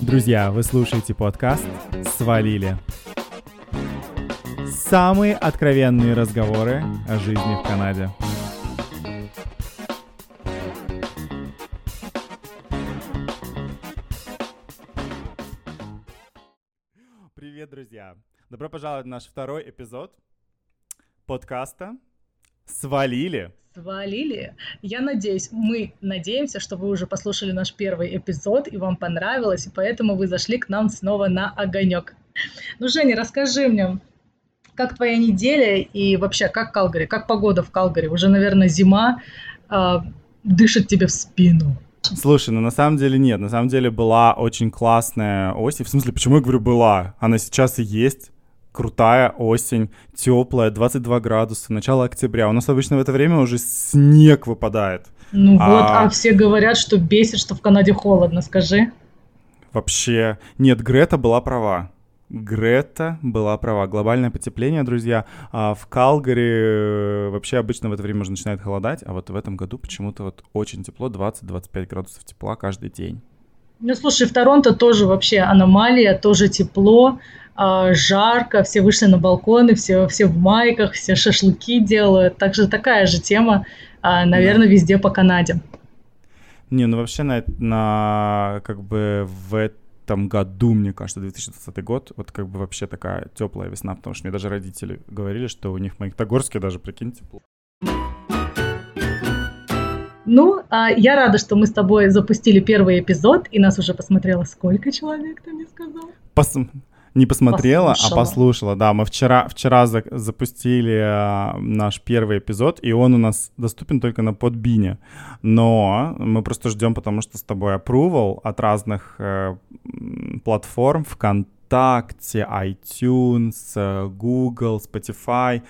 Друзья, вы слушаете подкаст «Свалили». Самые откровенные разговоры о жизни в Канаде. Привет, друзья! Добро пожаловать в наш второй эпизод подкаста «Свалили». Свалили. Я надеюсь, мы надеемся, что вы уже послушали наш первый эпизод и вам понравилось, и поэтому вы зашли к нам снова на огонек. Ну, Женя, расскажи мне, как твоя неделя и вообще как Калгари, как погода в Калгари? Уже, наверное, зима э, дышит тебе в спину. Слушай, ну на самом деле нет, на самом деле была очень классная осень. В смысле, почему я говорю была? Она сейчас и есть крутая осень, теплая, 22 градуса, начало октября. У нас обычно в это время уже снег выпадает. Ну а... вот, а все говорят, что бесит, что в Канаде холодно, скажи. Вообще, нет, Грета была права. Грета была права. Глобальное потепление, друзья. А в Калгари э, вообще обычно в это время уже начинает холодать, а вот в этом году почему-то вот очень тепло, 20-25 градусов тепла каждый день. Ну, слушай, в Торонто тоже вообще аномалия, тоже тепло. А, жарко, все вышли на балконы, все, все в майках, все шашлыки делают. Также такая же тема, а, наверное, да. везде по Канаде. Не, ну вообще на, на как бы в этом году, мне кажется, 2020 год, вот как бы вообще такая теплая весна, потому что мне даже родители говорили, что у них в Магнитогорске даже, прикинь, тепло. Ну, а я рада, что мы с тобой запустили первый эпизод, и нас уже посмотрело сколько человек, ты мне сказал? Пос не посмотрела, а послушала. а послушала. Да, мы вчера, вчера за, запустили э, наш первый эпизод, и он у нас доступен только на подбине. Но мы просто ждем, потому что с тобой approval от разных э, платформ, ВКонтакте, iTunes, э, Google, Spotify.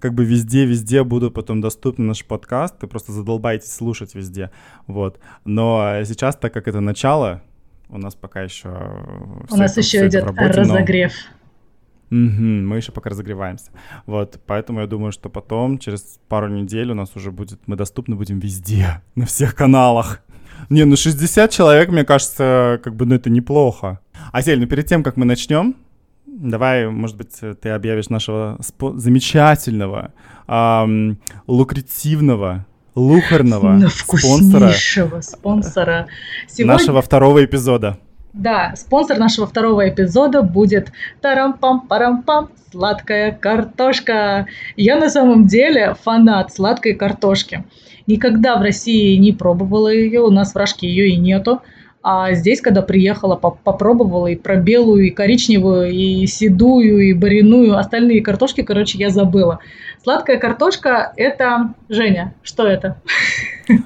Как бы везде-везде будут потом доступны наш подкаст. Ты просто задолбаетесь слушать везде. Вот. Но сейчас, так как это начало, у нас пока еще... У нас еще идет работе, разогрев. Но... Угу, мы еще пока разогреваемся. Вот, поэтому я думаю, что потом, через пару недель у нас уже будет, мы доступны будем везде, на всех каналах. Не, ну 60 человек, мне кажется, как бы, ну это неплохо. Асель, ну перед тем, как мы начнем, давай, может быть, ты объявишь нашего спо- замечательного, эм, лукративного лухарного спонсора, спонсора. Сегодня... нашего второго эпизода. Да, спонсор нашего второго эпизода будет тарам-пам-парам-пам сладкая картошка. Я на самом деле фанат сладкой картошки. Никогда в России не пробовала ее, у нас в Рашке ее и нету. А здесь, когда приехала, попробовала и про белую, и коричневую, и седую, и бариную, остальные картошки, короче, я забыла. Сладкая картошка – это… Женя, что это?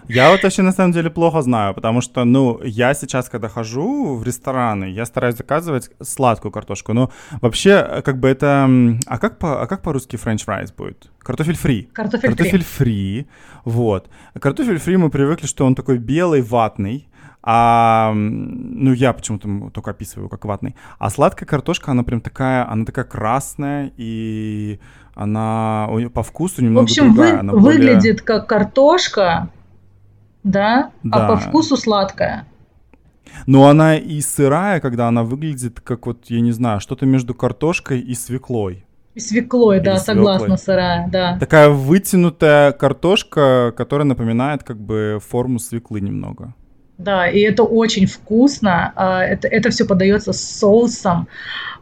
Я вот вообще на самом деле плохо знаю, потому что, ну, я сейчас, когда хожу в рестораны, я стараюсь заказывать сладкую картошку. Но вообще, как бы это... А как, по, а как по-русски french fries будет? Картофель фри. Картофель, Картофель фри. Вот. Картофель фри мы привыкли, что он такой белый, ватный. А, ну, я почему-то только описываю как ватный. А сладкая картошка, она прям такая, она такая красная, и она по вкусу немного В общем, другая. Вы, она выглядит как картошка, да, да, а по вкусу сладкая. Но она и сырая, когда она выглядит как вот, я не знаю, что-то между картошкой и свеклой. И свеклой, Или да, свеклой. согласна, сырая, да. Такая вытянутая картошка, которая напоминает как бы форму свеклы немного. Да, и это очень вкусно. А, это, это все подается с соусом.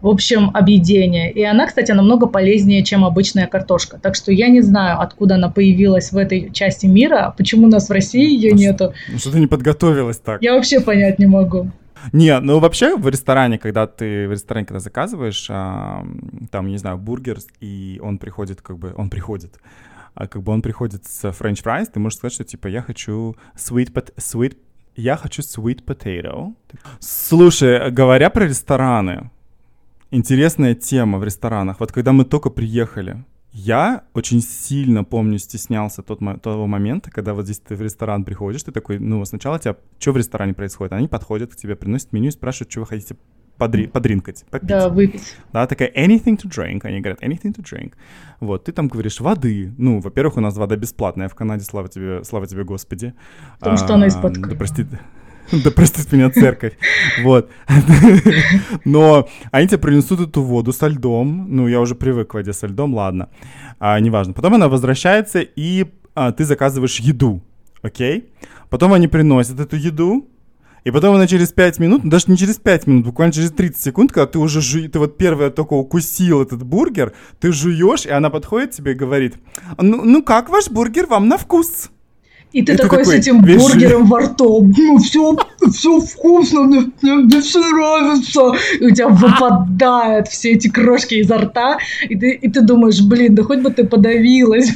В общем, объедение. И она, кстати, намного полезнее, чем обычная картошка. Так что я не знаю, откуда она появилась в этой части мира, почему у нас в России ее ну, нету. Ну что ты не подготовилась так? Я вообще понять не могу. Не, ну вообще в ресторане, когда ты в ресторане, когда заказываешь, а, там, не знаю, бургер, и он приходит, как бы, он приходит, а как бы он приходит с french fries, ты можешь сказать, что типа я хочу sweet, pot- sweet я хочу sweet potato. Слушай, говоря про рестораны, интересная тема в ресторанах. Вот когда мы только приехали, я очень сильно помню, стеснялся тот, того момента, когда вот здесь ты в ресторан приходишь, ты такой, ну, сначала тебя, что в ресторане происходит? Они подходят к тебе, приносят меню и спрашивают, что вы хотите подри, подринкать, попить. Да, выпить. Да, такая anything to drink, они говорят anything to drink. Вот, ты там говоришь воды. Ну, во-первых, у нас вода бесплатная в Канаде, слава тебе, слава тебе, Господи. Потому а, что она из-под Да, прости, Да простит меня церковь. Вот. Но они тебе принесут эту воду со льдом. Ну, я уже привык к воде со льдом, ладно. А, неважно. Потом она возвращается, и а, ты заказываешь еду. Окей? Потом они приносят эту еду, и потом она через 5 минут, ну, даже не через 5 минут, буквально через 30 секунд, когда ты уже жу... ты вот первое только укусил этот бургер, ты жуешь, и она подходит тебе и говорит, ну, ну как ваш бургер вам на вкус? И ты, и такой, такой с этим весь... бургером во рту. Ну, все, все вкусно, мне, мне все нравится. И у тебя выпадают все эти крошки изо рта. И ты, и ты думаешь, блин, да хоть бы ты подавилась.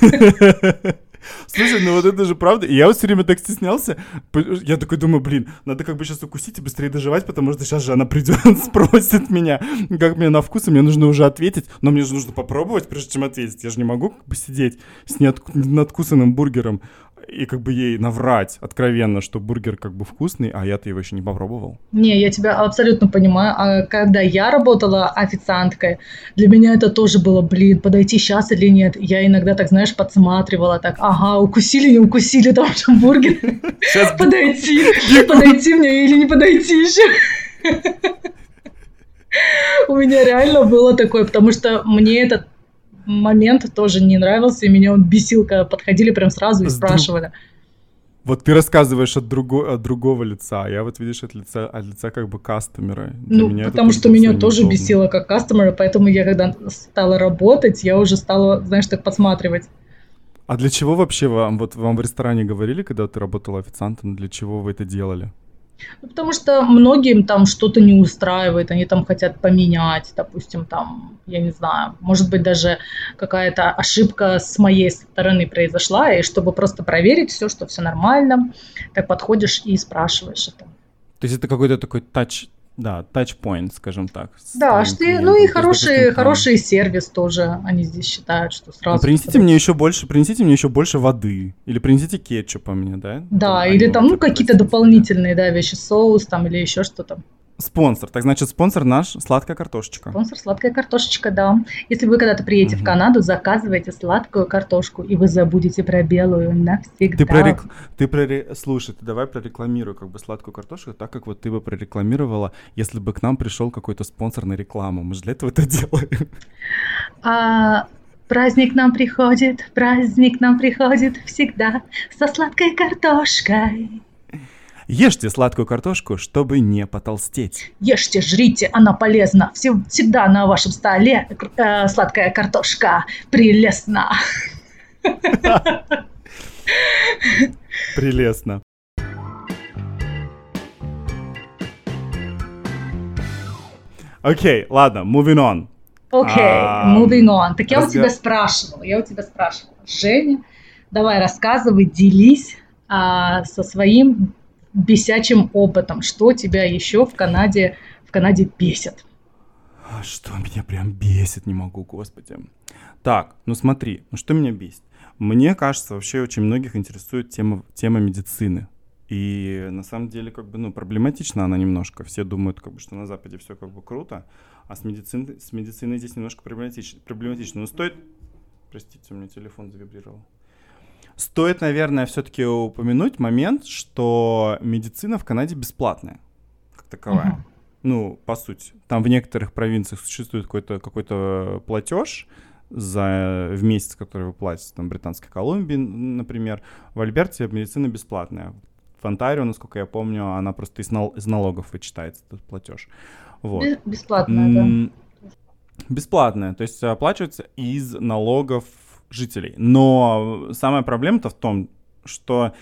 Слушай, ну вот это же правда. И я вот все время так стеснялся. Я такой думаю, блин, надо как бы сейчас укусить и быстрее доживать, потому что сейчас же она придет, спросит меня, как мне на вкус, и мне нужно уже ответить. Но мне же нужно попробовать, прежде чем ответить. Я же не могу как бы сидеть с неоткусанным бургером и как бы ей наврать откровенно, что бургер как бы вкусный, а я-то его еще не попробовал. Не, я тебя абсолютно понимаю. А когда я работала официанткой, для меня это тоже было, блин, подойти сейчас или нет. Я иногда так, знаешь, подсматривала так, ага, укусили, не укусили там что бургер. Сейчас подойти, подойти мне или не подойти еще. У меня реально было такое, потому что мне этот момент тоже не нравился, и меня он бесил, когда подходили прям сразу и С спрашивали. Друг... Вот ты рассказываешь от, друго, от другого лица, а я вот видишь от лица, от лица как бы кастомера. Для ну, потому что меня тоже удобно. бесило как кастомера, поэтому я когда стала работать, я уже стала, знаешь, так подсматривать. А для чего вообще вам, вот вам в ресторане говорили, когда ты работала официантом, для чего вы это делали? Ну, потому что многим там что-то не устраивает, они там хотят поменять, допустим, там, я не знаю, может быть, даже какая-то ошибка с моей стороны произошла, и чтобы просто проверить все, что все нормально, так подходишь и спрашиваешь это. То есть это какой-то такой тач, да, touchpoint, скажем так. Да, что, ну и хороший, хороший сервис тоже, они здесь считают, что сразу... Ну, принесите мне еще больше, принесите мне еще больше воды, или принесите кетчупа мне, да? Да, или там, ну, какие-то дополнительные, да, вещи, соус там, или еще что-то. Спонсор. Так значит, спонсор наш сладкая картошечка. Спонсор сладкая картошечка, да. Если вы когда-то приедете угу. в Канаду, заказывайте сладкую картошку, и вы забудете про белую навсегда. Ты прорек... ты прорек... Слушай, ты давай прорекламируй как бы сладкую картошку, так как вот ты бы прорекламировала, если бы к нам пришел какой-то спонсор на рекламу. Мы же для этого это делаем. А, праздник нам приходит, праздник нам приходит всегда со сладкой картошкой. Ешьте сладкую картошку, чтобы не потолстеть. Ешьте, жрите, она полезна. Всегда на вашем столе э, сладкая картошка прелестна. Прелестно. Окей, ладно, moving on. Окей, okay, um, moving on. Так я у тебя спрашивала, я у тебя спрашивала. Женя, давай рассказывай, делись а, со своим бесячим опытом. Что тебя еще в Канаде, в Канаде бесит? А что меня прям бесит, не могу, господи. Так, ну смотри, ну что меня бесит? Мне кажется, вообще очень многих интересует тема, тема медицины. И на самом деле, как бы, ну, проблематична она немножко. Все думают, как бы, что на Западе все как бы круто, а с медициной, с медициной здесь немножко проблематично. проблематично. Но стоит... Простите, у меня телефон завибрировал. Стоит, наверное, все-таки упомянуть момент, что медицина в Канаде бесплатная, как таковая. Uh-huh. Ну, по сути. Там в некоторых провинциях существует какой-то какой платеж за в месяц, который вы платите, там, Британской Колумбии, например. В Альберте медицина бесплатная. В Онтарио, насколько я помню, она просто из, нал- из налогов вычитается, этот платеж. Вот. Бесплатная, да. Бесплатная, то есть оплачивается из налогов жителей. Но самая проблема-то в том, что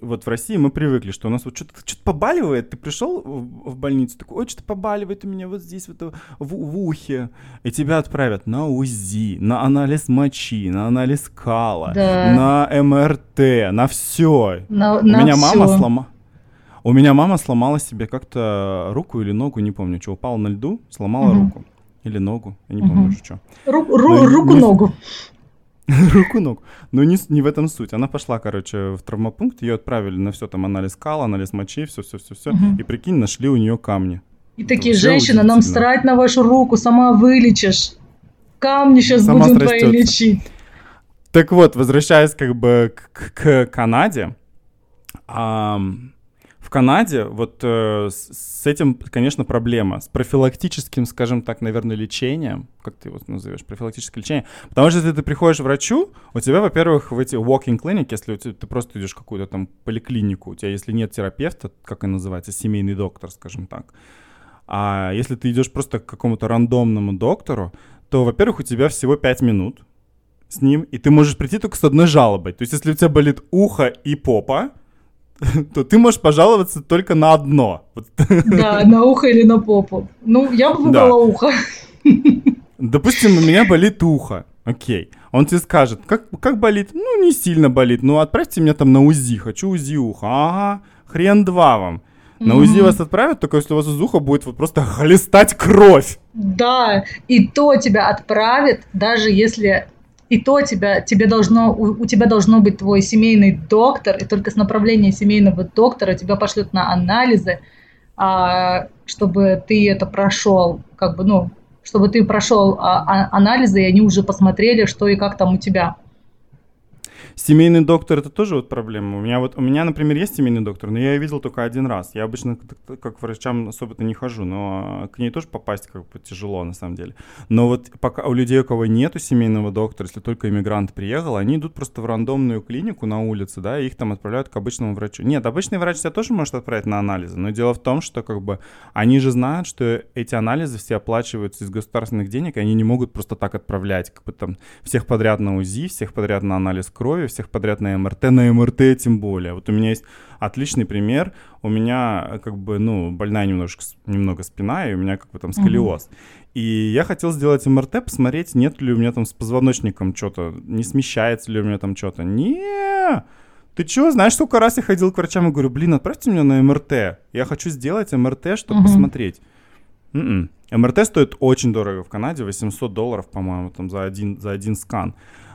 вот в России мы привыкли, что у нас вот что-то что побаливает, ты пришел в больницу, такой, ой, что-то побаливает у меня вот здесь, вот в, в ухе, и тебя отправят на УЗИ, на анализ мочи, на анализ кала, да. на МРТ, на все. На, у на меня все. мама сломала. У меня мама сломала себе как-то руку или ногу, не помню, что упала на льду, сломала угу. руку. Или ногу, я не угу. помню уже что. Ру- ру- руку-ногу. руку ног. Но не, не в этом суть. Она пошла, короче, в травмопункт, ее отправили на все там анализ кала, анализ мочи, все-все-все-все. Угу. И прикинь, нашли у нее камни. И такие, женщина, нам срать на вашу руку, сама вылечишь. Камни сейчас сама будем твои лечить. Так вот, возвращаясь как бы к, к Канаде, в Канаде вот э, с этим, конечно, проблема. С профилактическим, скажем так, наверное, лечением, как ты его назовешь, профилактическое лечение. Потому что если ты приходишь к врачу, у тебя, во-первых, в эти walking clinic, если ты, ты просто идешь в какую-то там поликлинику, у тебя, если нет терапевта, как он называется, семейный доктор, скажем так, а если ты идешь просто к какому-то рандомному доктору, то, во-первых, у тебя всего 5 минут с ним, и ты можешь прийти только с одной жалобой. То есть, если у тебя болит ухо и попа, то ты можешь пожаловаться только на одно. Да, на ухо или на попу. Ну, я бы выбрала да. ухо. Допустим, у меня болит ухо. Окей. Он тебе скажет, как, как болит? Ну, не сильно болит. Ну, отправьте меня там на УЗИ. Хочу УЗИ уха. Ага, хрен два вам. На УЗИ вас отправят, только если у вас из уха будет вот просто хлестать кровь. Да, и то тебя отправят, даже если и то тебя, тебе должно, у, у тебя должно быть твой семейный доктор, и только с направления семейного доктора тебя пошлют на анализы, а, чтобы ты это прошел, как бы, ну, чтобы ты прошел а, а, анализы, и они уже посмотрели, что и как там у тебя. Семейный доктор это тоже вот проблема. У меня вот, у меня, например, есть семейный доктор, но я ее видел только один раз. Я обычно как, как к врачам особо-то не хожу, но к ней тоже попасть как бы тяжело на самом деле. Но вот пока у людей, у кого нету семейного доктора, если только иммигрант приехал, они идут просто в рандомную клинику на улице, да, и их там отправляют к обычному врачу. Нет, обычный врач тебя тоже может отправить на анализы, но дело в том, что как бы они же знают, что эти анализы все оплачиваются из государственных денег, и они не могут просто так отправлять, как бы там всех подряд на УЗИ, всех подряд на анализ крови, крови, всех подряд на МРТ, на МРТ тем более. Вот у меня есть отличный пример. У меня как бы, ну, больная немножко, немного спина, и у меня как бы там сколиоз. Угу. И я хотел сделать МРТ, посмотреть, нет ли у меня там с позвоночником что-то, не смещается ли у меня там что-то. Не, ты чё, знаешь, сколько раз я ходил к врачам и говорю, блин, отправьте меня на МРТ. Я хочу сделать МРТ, чтобы угу. посмотреть. м м-м. МРТ стоит очень дорого в Канаде, 800 долларов, по-моему, там за один, за один скан.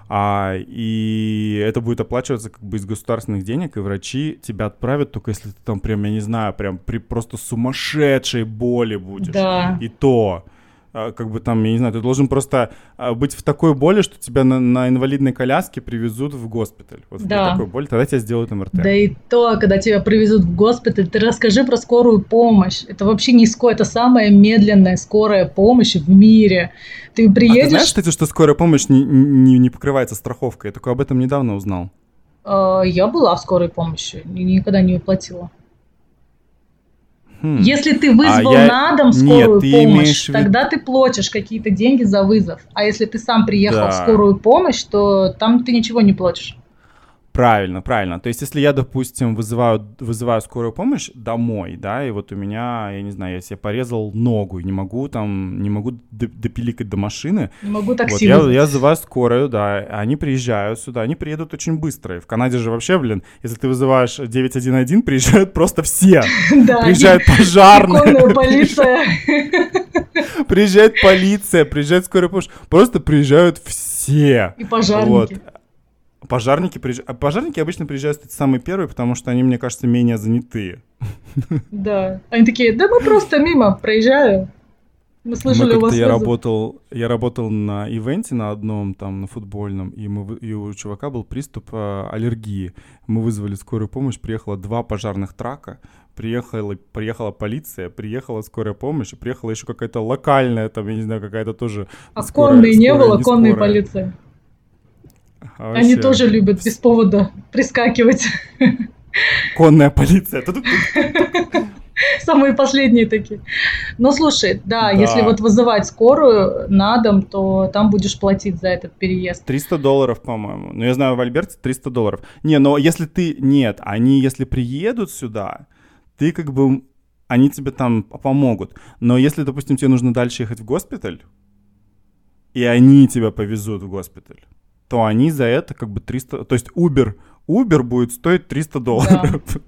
А, и это будет оплачиваться как бы из государственных денег, и врачи тебя отправят только если ты там прям, я не знаю, прям при просто сумасшедшей боли будешь. Да. И то. А, как бы там, я не знаю, ты должен просто а, быть в такой боли, что тебя на, на инвалидной коляске привезут в госпиталь. Вот да. в такой боли, тогда тебя сделают МРТ. Да и то, когда тебя привезут в госпиталь, ты расскажи про скорую помощь. Это вообще не скорая, это самая медленная скорая помощь в мире. Ты приедешь... А ты знаешь, кстати, что скорая помощь не, не, не покрывается страховкой? Я только об этом недавно узнал. А, я была в скорой помощи, никогда не уплатила. Хм. Если ты вызвал а я... на дом скорую Нет, помощь, тогда ты платишь какие-то деньги за вызов. А если ты сам приехал да. в скорую помощь, то там ты ничего не платишь. Правильно, правильно. То есть, если я, допустим, вызываю, вызываю скорую помощь домой, да, и вот у меня, я не знаю, я себе порезал ногу и не могу там, не могу допиликать до машины. Не могу такси вот, я, я вызываю скорую, да, они приезжают сюда, они приедут очень быстро. И в Канаде же вообще, блин, если ты вызываешь 911, приезжают просто все. Да, приезжают пожарные. полиция. Приезжает полиция, приезжает скорая помощь. Просто приезжают все. И пожарники. Пожарники, приезж... а пожарники обычно приезжают кстати, самые первые, потому что они, мне кажется, менее занятые. Да. Они такие, да мы просто мимо проезжаем. Мы слышали мы у вас я работал, я работал на ивенте на одном, там, на футбольном, и, мы, и у чувака был приступ э, аллергии. Мы вызвали скорую помощь, приехало два пожарных трака, приехала, приехала полиция, приехала скорая помощь, и приехала еще какая-то локальная, там, я не знаю, какая-то тоже А скорая, конной не было, конной полиции? А Они тоже любят без повода прискакивать. Конная полиция. Самые последние такие. Но слушай, да, да, если вот вызывать скорую на дом, то там будешь платить за этот переезд. 300 долларов, по-моему. Ну, я знаю, в Альберте 300 долларов. Не, но если ты... Нет, они если приедут сюда, ты как бы... Они тебе там помогут. Но если, допустим, тебе нужно дальше ехать в госпиталь, и они тебя повезут в госпиталь, то они за это как бы 300... То есть Uber, Uber будет стоить 300 долларов. Да.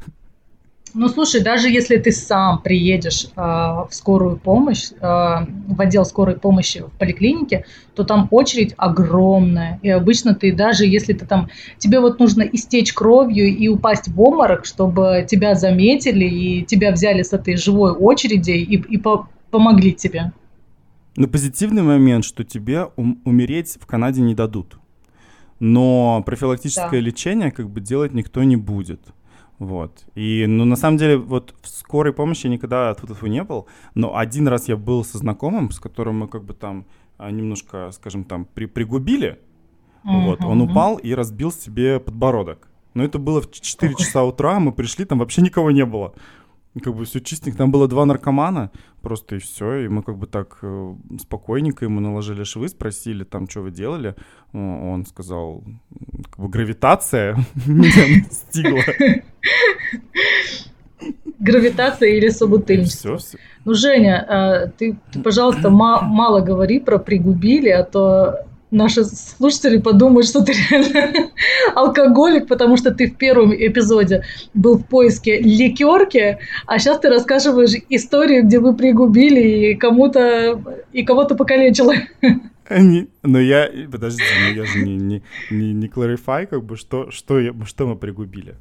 Ну, слушай, даже если ты сам приедешь э, в скорую помощь, э, в отдел скорой помощи в поликлинике, то там очередь огромная. И обычно ты даже если ты там... Тебе вот нужно истечь кровью и упасть в обморок, чтобы тебя заметили и тебя взяли с этой живой очереди и, и по помогли тебе. Но позитивный момент, что тебе ум умереть в Канаде не дадут но профилактическое да. лечение как бы делать никто не будет. Вот. И, ну, на самом деле, вот в скорой помощи я никогда тут не был, но один раз я был со знакомым, с которым мы как бы там а, немножко, скажем, там при, пригубили, mm-hmm. вот, он упал и разбил себе подбородок. Но это было в 4 часа утра, мы пришли, там вообще никого не было. Как бы все чистенько. Там было два наркомана, просто и все. И мы как бы так э, спокойненько ему наложили швы, спросили там, что вы делали. Он сказал, как бы гравитация меня настигла. Гравитация или собутыльничество. Все, все. Ну, Женя, а, ты, ты пожалуйста, мало говори про пригубили, а то наши слушатели подумают, что ты реально алкоголик, потому что ты в первом эпизоде был в поиске ликерки, а сейчас ты рассказываешь историю, где вы пригубили и кому-то и кого-то покалечила. Не, но я, подожди, но я же не, не, не, не clarify, как бы, что, что, я, что мы пригубили.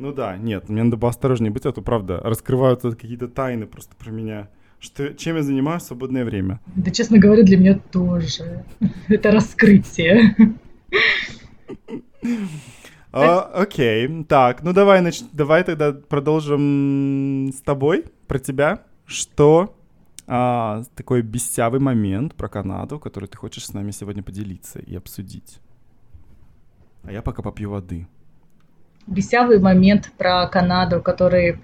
Ну да, нет, мне надо поосторожнее быть, а то, правда, раскрываются какие-то тайны просто про меня что, чем я занимаюсь в свободное время? Да, честно говоря, для меня тоже. Это раскрытие. А, окей, так, ну давай, нач... давай тогда продолжим с тобой, про тебя. Что а, такой бесявый момент про Канаду, который ты хочешь с нами сегодня поделиться и обсудить? А я пока попью воды. Бесявый момент про Канаду, который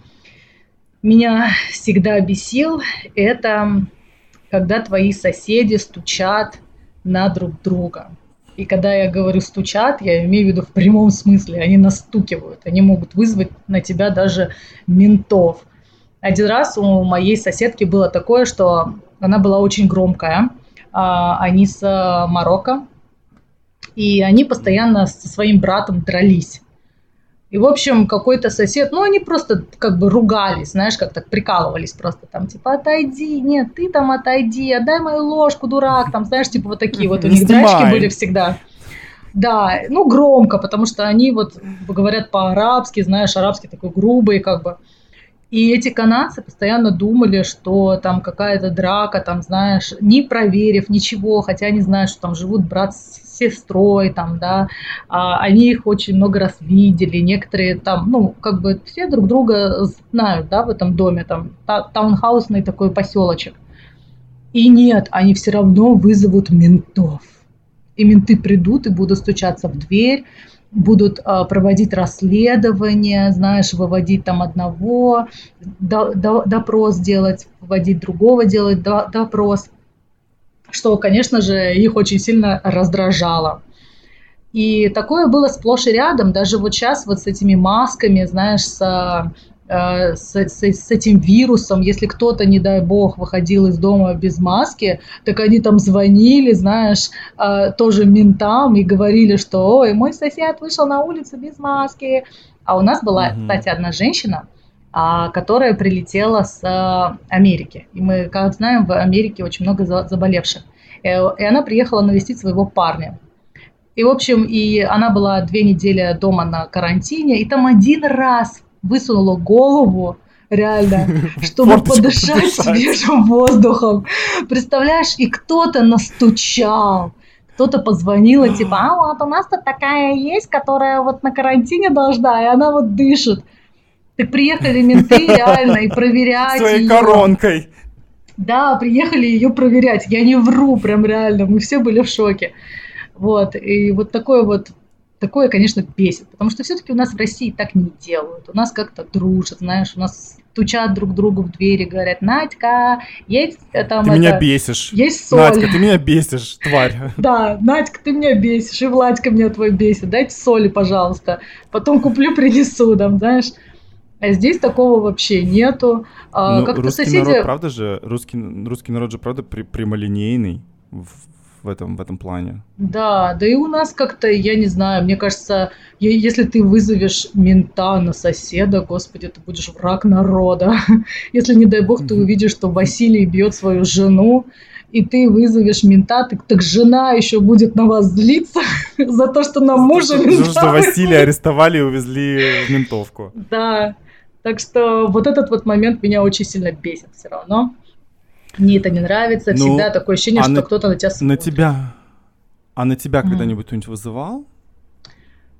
меня всегда бесил, это когда твои соседи стучат на друг друга. И когда я говорю стучат, я имею в виду в прямом смысле, они настукивают, они могут вызвать на тебя даже ментов. Один раз у моей соседки было такое, что она была очень громкая, а, они с Марокко, и они постоянно со своим братом дрались. И, в общем, какой-то сосед, ну, они просто как бы ругались, знаешь, как так прикалывались просто там, типа, отойди, нет, ты там отойди, отдай мою ложку, дурак, там, знаешь, типа вот такие вот у них драчки были всегда. Да, ну, громко, потому что они вот говорят по-арабски, знаешь, арабский такой грубый, как бы. И эти канадцы постоянно думали, что там какая-то драка, там, знаешь, не проверив ничего, хотя они знают, что там живут брат с сестрой, там, да, а, они их очень много раз видели, некоторые там, ну, как бы все друг друга знают, да, в этом доме, там, та, таунхаусный такой поселочек. И нет, они все равно вызовут ментов. И менты придут и будут стучаться в дверь, будут э, проводить расследование, знаешь, выводить там одного, до, до, допрос делать, выводить другого делать до, допрос что, конечно же, их очень сильно раздражало. И такое было сплошь и рядом, даже вот сейчас вот с этими масками, знаешь, с, э, с, с, с этим вирусом, если кто-то, не дай бог, выходил из дома без маски, так они там звонили, знаешь, э, тоже ментам и говорили, что «Ой, мой сосед вышел на улицу без маски». А у нас была, mm-hmm. кстати, одна женщина, которая прилетела с а, Америки. И мы, как знаем, в Америке очень много заболевших. Э, и она приехала навестить своего парня. И, в общем, и она была две недели дома на карантине, и там один раз высунула голову, реально, чтобы подышать свежим воздухом. Представляешь, и кто-то настучал, кто-то позвонил, типа, а вот у нас тут такая есть, которая вот на карантине должна, и она вот дышит. Так приехали менты реально и проверять Своей ее. коронкой. Да, приехали ее проверять. Я не вру, прям реально. Мы все были в шоке. Вот. И вот такое вот такое, конечно, бесит, потому что все-таки у нас в России так не делают. У нас как-то дружат, знаешь, у нас стучат друг другу в двери, говорят, Надька, есть э, там Ты это, меня бесишь. Есть соль. Надька, ты меня бесишь, тварь. Да, Надька, ты меня бесишь, и Владька меня твой бесит, дайте соли, пожалуйста. Потом куплю, принесу, там, знаешь. А здесь такого вообще нету. А, ну, как русский соседи... народ, правда же, русский, русский народ же, правда, при, прямолинейный в, в, этом, в этом плане. Да, да и у нас как-то, я не знаю, мне кажется, если ты вызовешь мента на соседа, господи, ты будешь враг народа. Если, не дай бог, ты увидишь, что Василий бьет свою жену, и ты вызовешь мента, так, так жена еще будет на вас злиться за то, что на мужа мента. Что Василия арестовали и увезли в ментовку. Да. Так что вот этот вот момент меня очень сильно бесит все равно. Мне это не нравится. Ну, Всегда такое ощущение, а что на, кто-то на тебя смотрит. На тебя... А на тебя mm. когда-нибудь кто-нибудь вызывал?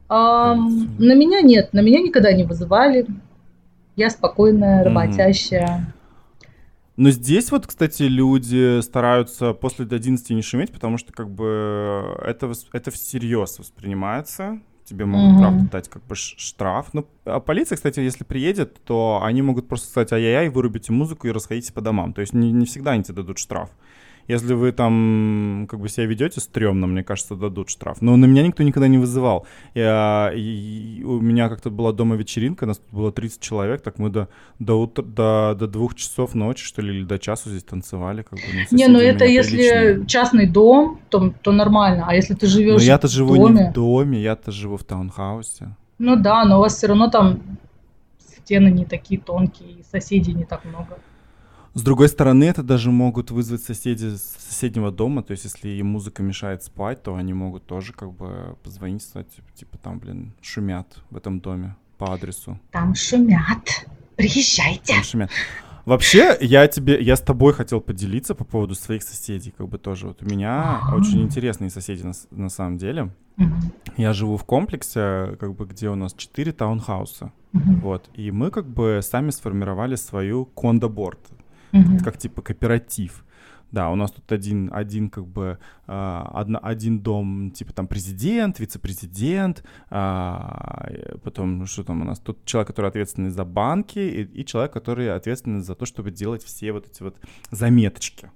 Um, на меня нет, на меня никогда не вызывали. Я спокойная, работящая. Но здесь вот, кстати, люди стараются после 11 не шуметь, потому что как бы это, это всерьез воспринимается. Тебе могут, mm-hmm. правда, дать как бы штраф. Ну, а полиция, кстати, если приедет, то они могут просто сказать ай-яй-яй, вырубите музыку и расходитесь по домам. То есть не, не всегда они тебе дадут штраф. Если вы там как бы себя ведете стрёмно, мне кажется, дадут штраф. Но на меня никто никогда не вызывал. Я, и, у меня как-то была дома вечеринка, нас тут было 30 человек, так мы до, до, утра, до, до двух часов ночи, что ли, или до часу здесь танцевали. Как бы, ну, не, ну это если приличные. частный дом, то, то нормально. А если ты живешь Но я-то живу доме... не в доме, я-то живу в таунхаусе. Ну да, но у вас все равно там стены не такие тонкие, соседей не так много. С другой стороны, это даже могут вызвать соседи с соседнего дома, то есть если им музыка мешает спать, то они могут тоже как бы позвонить, сказать, типа, типа там, блин, шумят в этом доме по адресу. Там шумят, приезжайте. Там шумят. Вообще, я тебе, я с тобой хотел поделиться по поводу своих соседей, как бы тоже. Вот у меня А-а-а. очень интересные соседи на, на самом деле. Угу. Я живу в комплексе, как бы, где у нас четыре таунхауса. Угу. Вот. И мы как бы сами сформировали свою кондоборд mm-hmm. как типа кооператив. Да, у нас тут один, один как бы э, одна, один дом, типа там президент, вице-президент, э, потом что там у нас тут человек, который ответственный за банки и, и человек, который ответственный за то, чтобы делать все вот эти вот заметочки.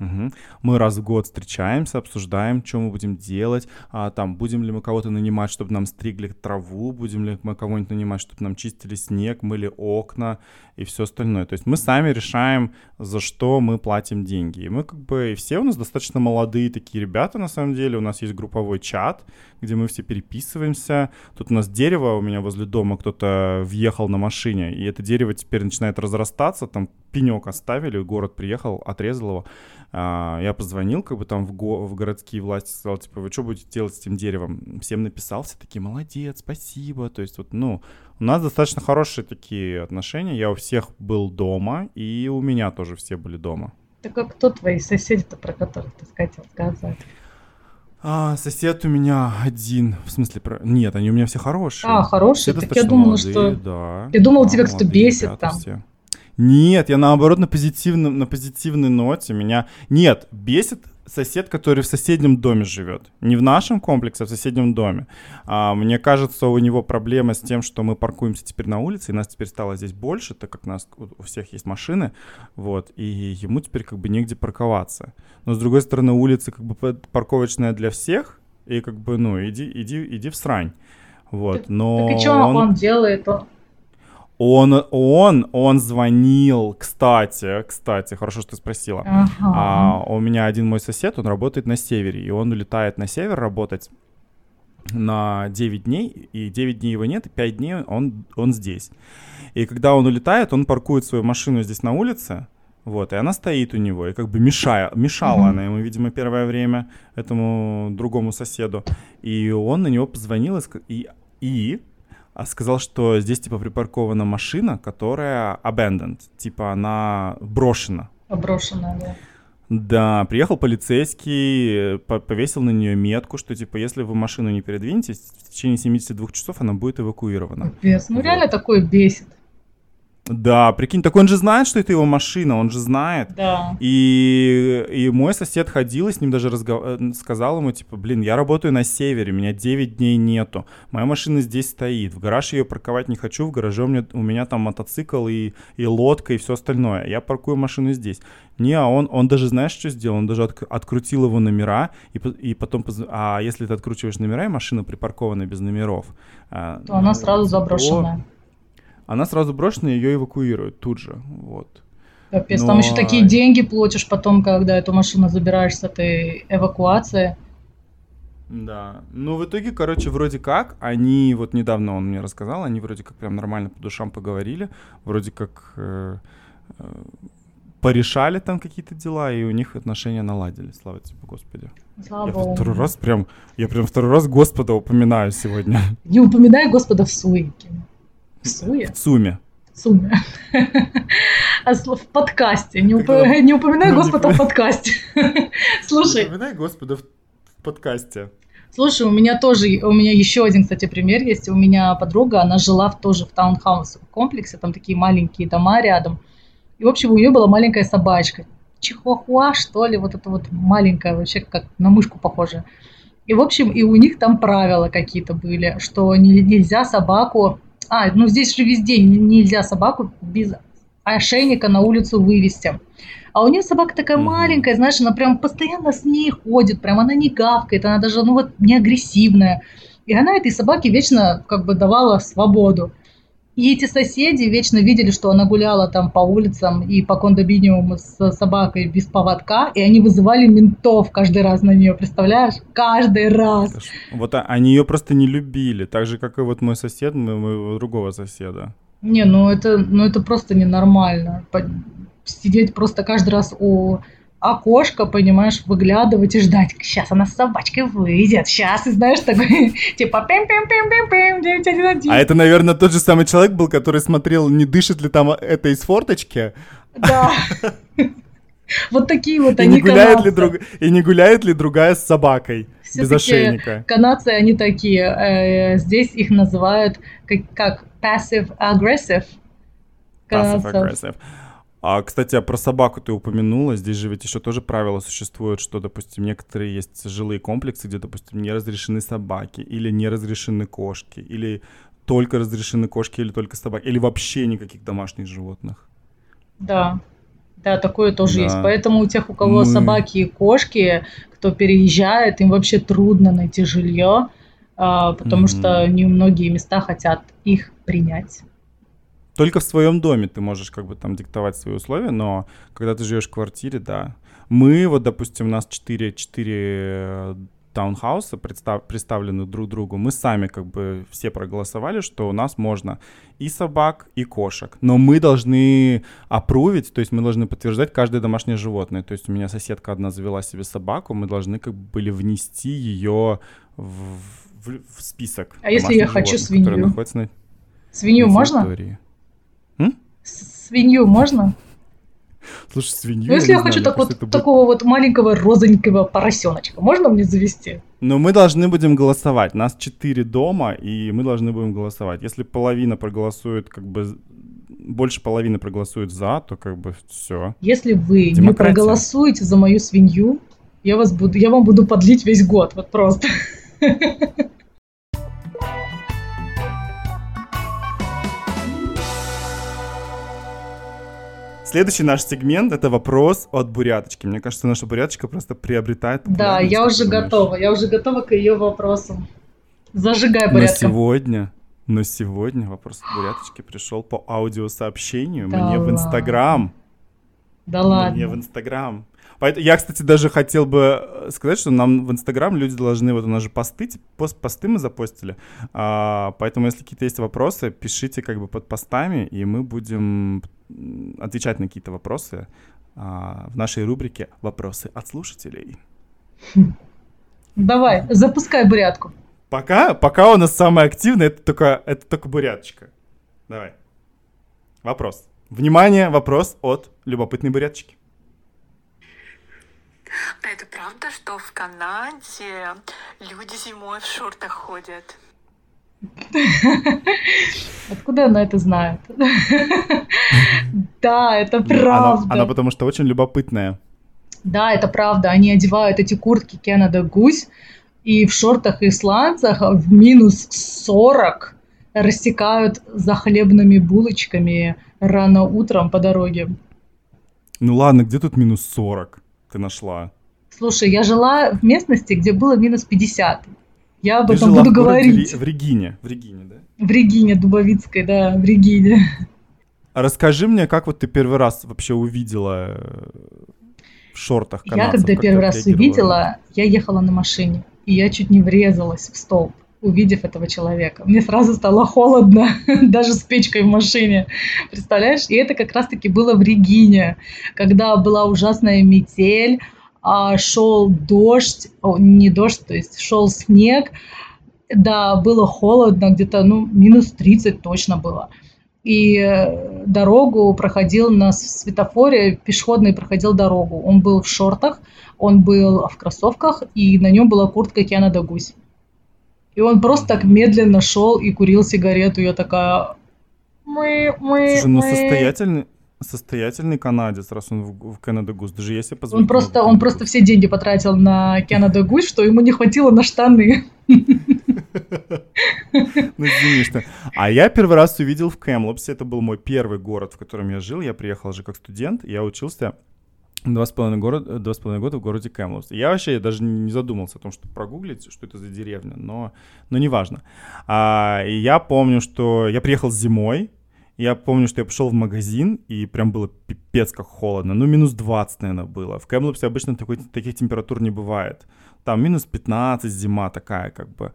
Угу. Мы раз в год встречаемся, обсуждаем, что мы будем делать, а, там, будем ли мы кого-то нанимать, чтобы нам стригли траву, будем ли мы кого-нибудь нанимать, чтобы нам чистили снег, мыли окна и все остальное. То есть мы сами решаем, за что мы платим деньги. И мы как бы, все у нас достаточно молодые такие ребята, на самом деле. У нас есть групповой чат, где мы все переписываемся. Тут у нас дерево, у меня возле дома кто-то въехал на машине, и это дерево теперь начинает разрастаться, там пенек оставили, город приехал, отрезал его. А, я позвонил, как бы там в, го- в городские власти, сказал, типа, вы что будете делать с этим деревом? Всем написал, все такие, молодец, спасибо. То есть вот, ну, у нас достаточно хорошие такие отношения. Я у всех был дома, и у меня тоже все были дома. Так а кто твои соседи-то, про которых ты хотел сказать? А, сосед у меня один, в смысле, про... нет, они у меня все хорошие. А, хорошие? Все так я думала, молодые, что... Да. Я думала, тебя кто-то бесит там. Все. Нет, я наоборот на позитивном, на позитивной ноте. Меня нет, бесит сосед, который в соседнем доме живет. Не в нашем комплексе, а в соседнем доме. А, мне кажется, у него проблема с тем, что мы паркуемся теперь на улице, и нас теперь стало здесь больше, так как у нас у всех есть машины, вот, и ему теперь как бы негде парковаться. Но с другой стороны, улица как бы парковочная для всех, и как бы, ну, иди, иди, иди в срань. Вот, но... Так и что он... он делает? Он, он, он, он звонил, кстати, кстати, хорошо, что ты спросила. Ага. А, у меня один мой сосед, он работает на севере, и он улетает на север работать на 9 дней, и 9 дней его нет, и 5 дней он, он здесь. И когда он улетает, он паркует свою машину здесь на улице, вот, и она стоит у него, и как бы мешая, мешала mm-hmm. она ему, видимо, первое время, этому другому соседу. И он на него позвонил и, и, сказал, что здесь типа припаркована машина, которая abandoned, типа она брошена. Брошена, да. Да, приехал полицейский, повесил на нее метку, что типа если вы машину не передвинетесь, в течение 72 часов она будет эвакуирована. Капец, ну вот. реально такое бесит. Да, прикинь, так он же знает, что это его машина, он же знает. Да. И, и мой сосед ходил и с ним даже разгов... Э, сказал ему, типа, блин, я работаю на севере, меня 9 дней нету, моя машина здесь стоит, в гараж ее парковать не хочу, в гараже у меня, у меня там мотоцикл и, и лодка и все остальное, я паркую машину здесь. Не, а он, он даже, знаешь, что сделал? Он даже от, открутил его номера, и, и потом, а если ты откручиваешь номера, и машина припаркована без номеров, а, то она сразу заброшенная. То она сразу брошена, ее эвакуируют тут же, вот. Капец, Но... там еще такие деньги платишь потом, когда эту машину забираешь с этой эвакуации. Да. Ну, в итоге, короче, вроде как, они, вот недавно он мне рассказал, они вроде как прям нормально по душам поговорили, вроде как э, э, порешали там какие-то дела, и у них отношения наладились, слава тебе, Господи. Слава я Богу. второй раз прям, я прям второй раз Господа упоминаю сегодня. Не упоминай Господа в суете. Суе? В ЦУМе. В ЦУМе. А в подкасте. Не, уп... не упоминай ну, Господа в подкасте. Слушай. Не упоминай Господа в подкасте. Слушай, у меня тоже, у меня еще один, кстати, пример есть. У меня подруга, она жила в, тоже в таунхаус комплексе, там такие маленькие дома рядом. И, в общем, у нее была маленькая собачка. Чихуахуа, что ли, вот это вот маленькая, вообще как на мышку похожая. И, в общем, и у них там правила какие-то были, что нельзя собаку... А, ну здесь же везде нельзя собаку без ошейника на улицу вывести. А у нее собака такая mm-hmm. маленькая, знаешь, она прям постоянно с ней ходит, прям она не гавкает, она даже, ну вот, не агрессивная. И она этой собаке вечно как бы давала свободу. И эти соседи вечно видели, что она гуляла там по улицам и по кондоминиуму с собакой без поводка, и они вызывали ментов каждый раз на нее, представляешь? Каждый раз. Вот а, они ее просто не любили, так же, как и вот мой сосед, моего другого соседа. Не, ну это, ну это просто ненормально. Сидеть просто каждый раз у окошко, понимаешь, выглядывать и ждать. Сейчас она с собачкой выйдет. Сейчас, и знаешь, такой, типа пим пим пим пим пим 911. А это, наверное, тот же самый человек был, который смотрел, не дышит ли там это из форточки? Да. Вот такие вот и они не гуляет ли друг... И не гуляет ли другая с собакой без ошейника? канадцы, они такие. Э, здесь их называют как, как passive-aggressive. Passive-aggressive. А, кстати, а про собаку ты упомянула. Здесь же ведь еще тоже правила существуют, что, допустим, некоторые есть жилые комплексы, где, допустим, не разрешены собаки, или не разрешены кошки, или только разрешены кошки, или только собаки, или вообще никаких домашних животных. Да, да, такое тоже да. есть. Поэтому у тех, у кого Мы... собаки и кошки, кто переезжает, им вообще трудно найти жилье, а, потому mm-hmm. что не многие места хотят их принять. Только в своем доме ты можешь как бы там диктовать свои условия, но когда ты живешь в квартире, да. Мы, вот, допустим, у нас 4, 4 таунхауса представ, представлены друг другу, мы сами как бы все проголосовали, что у нас можно и собак, и кошек. Но мы должны опрувить, то есть мы должны подтверждать каждое домашнее животное. То есть у меня соседка одна завела себе собаку, мы должны как бы были внести ее в, в, в список. А если я хочу свинью? На... Свинью на можно? Свинью можно? Слушай, свинью. Ну, если я, я хочу знаю, так вот, будет... такого вот маленького розовенького поросеночка, можно мне завести? Но мы должны будем голосовать. Нас четыре дома, и мы должны будем голосовать. Если половина проголосует, как бы больше половины проголосует за, то как бы все. Если вы Демократия. не проголосуете за мою свинью, я вас буду, я вам буду подлить весь год, вот просто. Следующий наш сегмент — это вопрос от буряточки. Мне кажется, наша буряточка просто приобретает... Да, я уже готова. Я уже готова к ее вопросам. Зажигай, бурятка. Но сегодня, но сегодня вопрос от буряточки пришел по аудиосообщению да мне ладно. в Инстаграм. Да ладно. Мне в Инстаграм. Поэтому я, кстати, даже хотел бы э, сказать, что нам в Инстаграм люди должны, вот у нас же посты, пост, посты мы запостили, а, поэтому если какие-то есть вопросы, пишите как бы под постами, и мы будем отвечать на какие-то вопросы а, в нашей рубрике «Вопросы от слушателей». Давай, запускай бурятку. Пока, пока у нас самая активная, это только, это только буряточка. Давай. Вопрос. Внимание, вопрос от любопытной буряточки. А это правда, что в Канаде люди зимой в шортах ходят? Откуда она это знает? Да, это правда. Она, она потому что очень любопытная. Да, это правда. Они одевают эти куртки Canada Goose и в шортах и сланцах в минус 40 рассекают за хлебными булочками рано утром по дороге. Ну ладно, где тут минус 40 ты нашла? Слушай, я жила в местности, где было минус 50. Я об Ты этом буду говорить. В Регине, в Регине, да? В Регине Дубовицкой, да, в Регине. А расскажи мне, как вот ты первый раз вообще увидела э, в шортах канадцев? Я когда первый раз увидела, я ехала на машине, и я чуть не врезалась в столб, увидев этого человека. Мне сразу стало холодно, даже с печкой в машине, представляешь? И это как раз-таки было в Регине, когда была ужасная метель, а, шел дождь, не дождь, то есть шел снег, да, было холодно, где-то, ну, минус 30 точно было. И э, дорогу проходил на светофоре, пешеходный проходил дорогу. Он был в шортах, он был в кроссовках, и на нем была куртка Canada Goose. И он просто так медленно шел и курил сигарету. Я такая... Мы, мы, Слушай, ну мы. состоятельный, состоятельный канадец, раз он в, в Canada Goose. Даже если позволить... Он просто, он просто все деньги потратил на Canada Goose, что ему не хватило на штаны. Ну, извини, что... А я первый раз увидел в Кэмлопсе, это был мой первый город, в котором я жил. Я приехал же как студент, я учился два с половиной, город, два с половиной года в городе Кэмлопс. Я вообще даже не задумался о том, чтобы прогуглить, что это за деревня, но, но неважно. А, и я помню, что я приехал зимой, я помню, что я пошел в магазин, и прям было пипец как холодно. Ну, минус 20, наверное, было. В Кэмлопсе обычно такой, таких температур не бывает. Там минус 15 зима такая, как бы.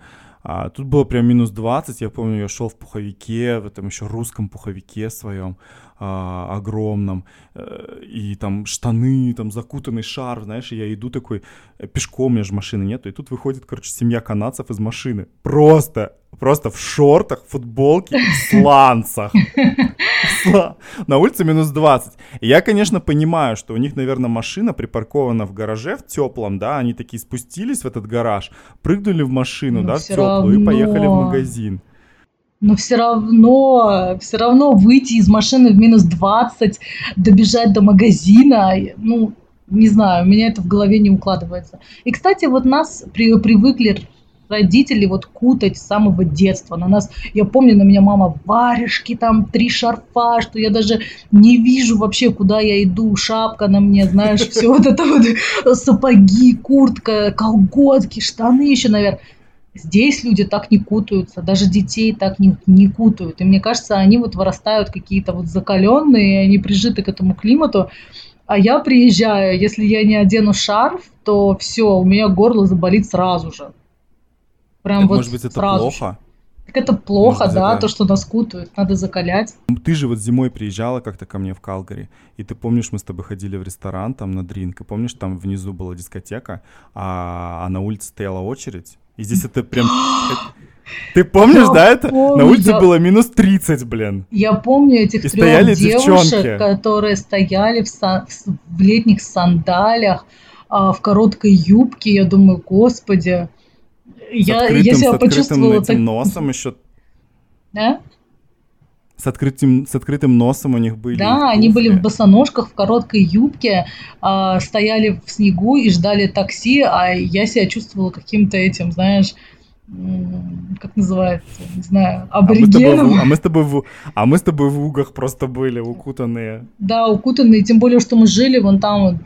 А, тут было прям минус 20, я помню, я шел в пуховике, в этом еще русском пуховике своем а, огромном, э, и там штаны, там закутанный шарф, знаешь, и я иду такой, э, пешком, у меня же машины нету, и тут выходит, короче, семья канадцев из машины, просто, просто в шортах, футболке, в сланцах. На улице минус 20. И я, конечно, понимаю, что у них, наверное, машина припаркована в гараже в теплом, да, они такие спустились в этот гараж, прыгнули в машину, Но да, в теплую и поехали в магазин. Но все равно, все равно выйти из машины в минус 20, добежать до магазина, ну, не знаю, у меня это в голове не укладывается. И, кстати, вот нас при, привыкли родители вот кутать с самого детства. На нас, я помню, на меня мама варежки, там три шарфа, что я даже не вижу вообще, куда я иду, шапка на мне, знаешь, все вот это вот, сапоги, куртка, колготки, штаны еще, наверное. Здесь люди так не кутаются, даже детей так не, не кутают. И мне кажется, они вот вырастают какие-то вот закаленные, они прижиты к этому климату. А я приезжаю, если я не одену шарф, то все, у меня горло заболит сразу же. Прям Так, вот может быть, это сразу же. плохо? Так это плохо, Может да, это- то, что нас кутают, надо закалять. Ты же вот зимой приезжала как-то ко мне в Калгари, и ты помнишь, мы с тобой ходили в ресторан там на дринк, и помнишь, там внизу была дискотека, а, а на улице стояла очередь, и здесь это прям... Ты помнишь, Я да, это? На помню, улице я- было минус 30, блин. Я помню этих И трех стояли девушек, девчонки. которые стояли в, са- в летних сандалях, а, в короткой юбке. Я думаю, господи, я, открытым, я с себя открытым почувствовала этим так... носом еще, Да? с открытым, с открытым носом у них были. Да, их они были в туфли. босоножках, в короткой юбке, а, стояли в снегу и ждали такси, а я себя чувствовала каким-то этим, знаешь, как называется, не знаю, А с аборигеном. а, мы с тобой в, а мы с тобой в угах просто были, укутанные. Да, укутанные, тем более, что мы жили вон там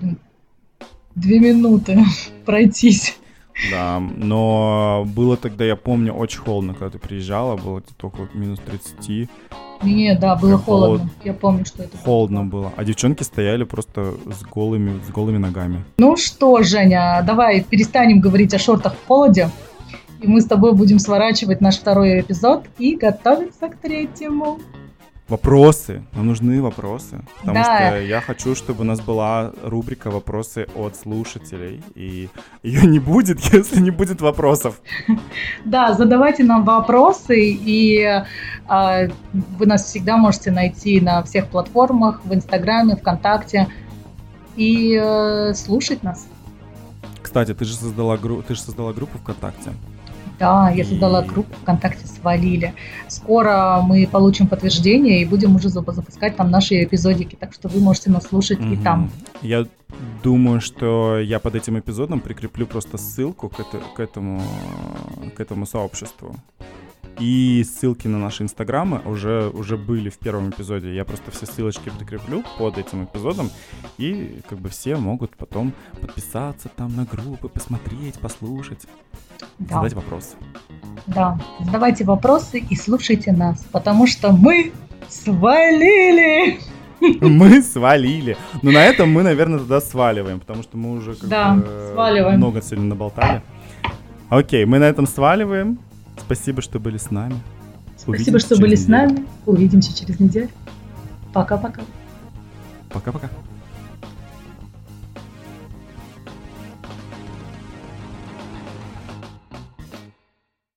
две минуты пройтись. Да, но было тогда, я помню, очень холодно, когда ты приезжала, было где-то около минус 30, Не, да, было холод- холодно. Я помню, что это. холодно было, а девчонки стояли просто с голыми, с голыми ногами. Ну что, Женя, давай перестанем говорить о шортах в холоде. И мы с тобой будем сворачивать наш второй эпизод и готовиться к третьему. Вопросы, нам нужны вопросы, потому Да. что я хочу, чтобы у нас была рубрика «Вопросы от слушателей», и ее не будет, если не будет вопросов. Да, задавайте нам вопросы, и а, вы нас всегда можете найти на всех платформах, в Инстаграме, ВКонтакте, и э, слушать нас. Кстати, ты же создала, гру... ты же создала группу ВКонтакте. Да, я создала И- группу ВКонтакте «Свалили». Скоро мы получим подтверждение и будем уже запу- запускать там наши эпизодики, так что вы можете нас слушать и Мгм. там. Я думаю, что я под этим эпизодом прикреплю просто ссылку к, это- к этому, к этому сообществу. И ссылки на наши инстаграмы уже, уже были в первом эпизоде. Я просто все ссылочки прикреплю под этим эпизодом. И как бы все могут потом подписаться там на группы, посмотреть, послушать, Да, задать вопросы. да. Задавайте вопросы и слушайте нас, потому что мы свалили! Мы свалили. Но на этом мы, наверное, тогда сваливаем, потому что мы уже как Да, бы, сваливаем. много сегодня наболтали. Окей, мы на этом сваливаем. Спасибо, что были с нами. Спасибо, Увидимся что были с неделю. нами. Увидимся через неделю. Пока-пока. Пока-пока.